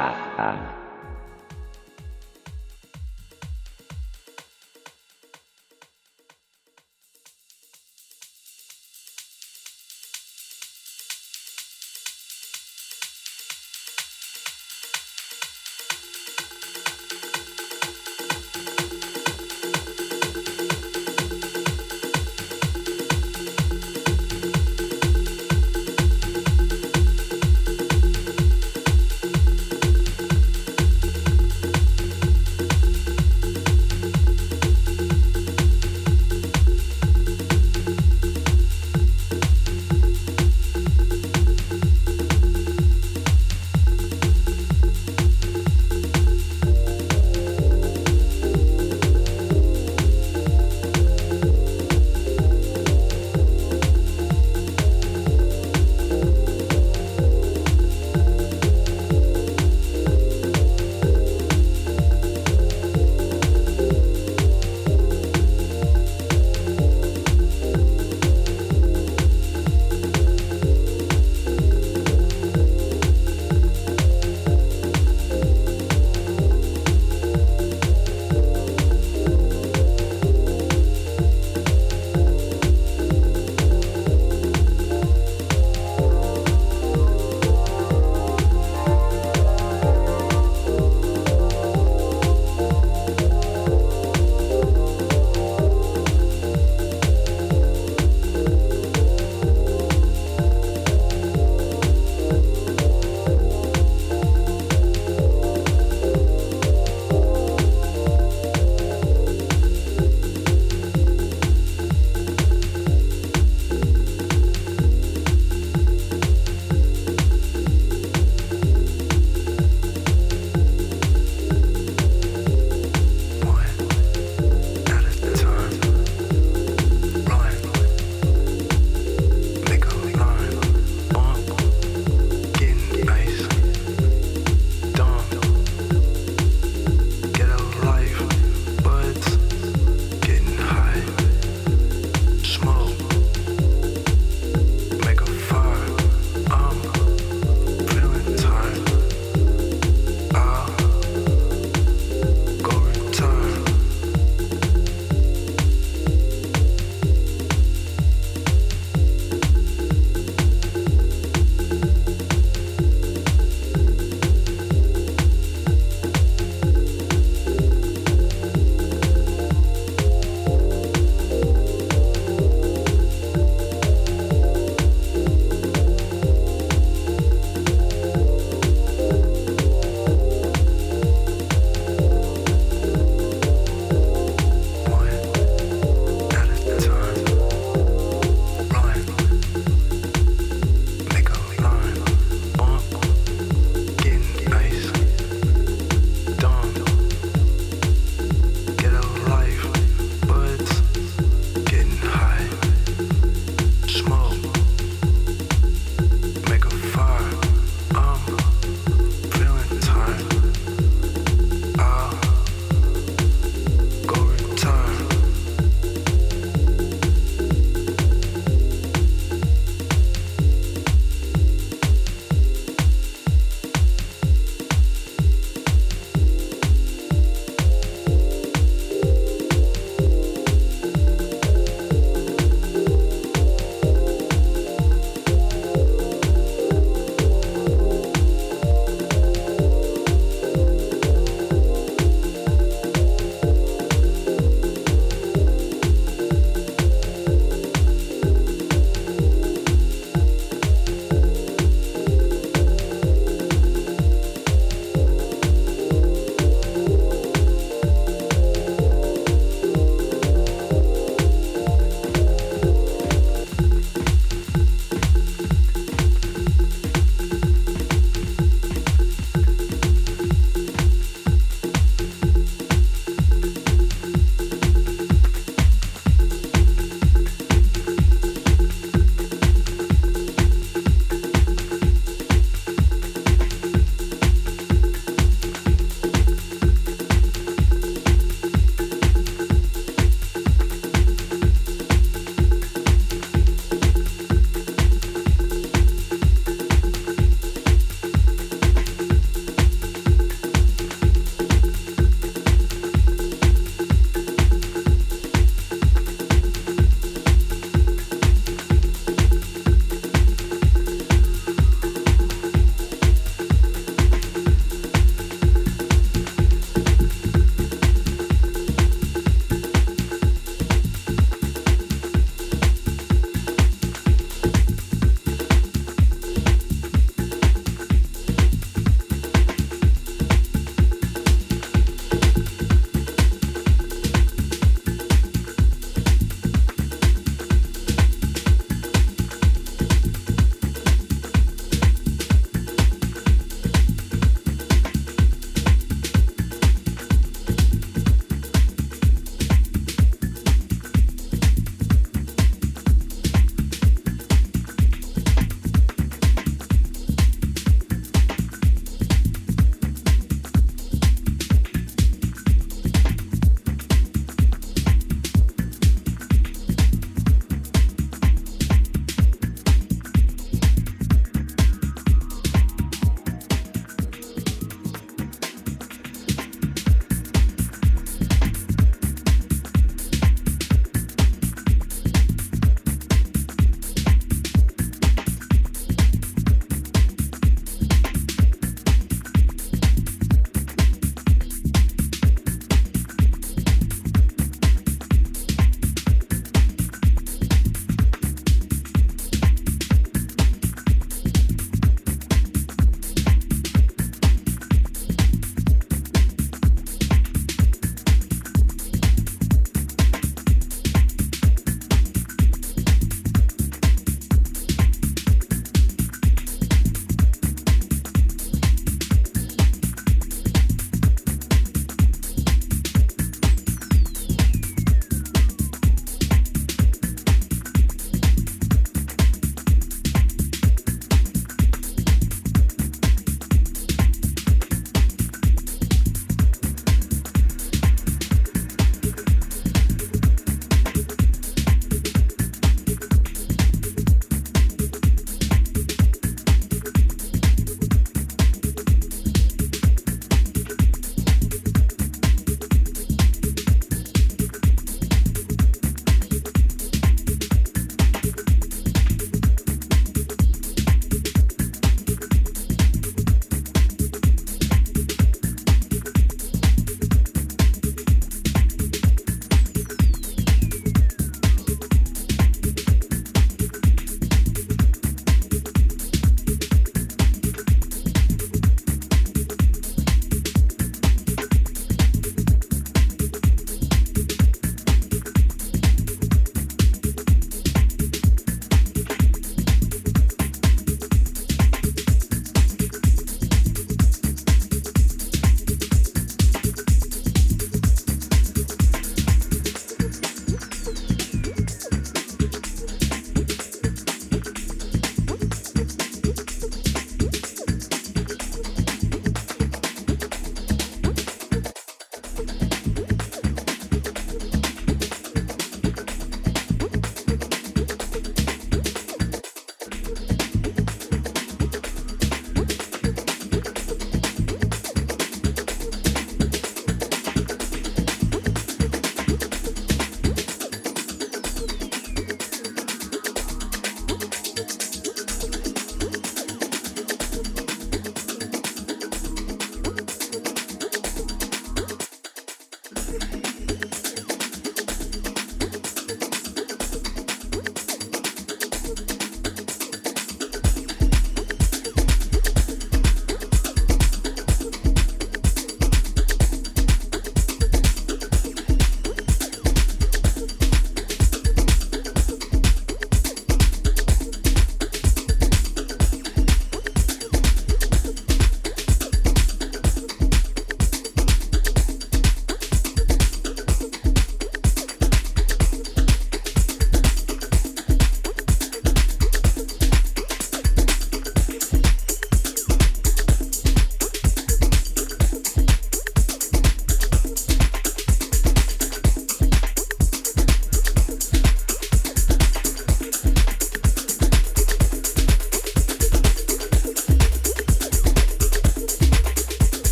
啊啊。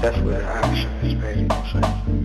That's where the action is, baby.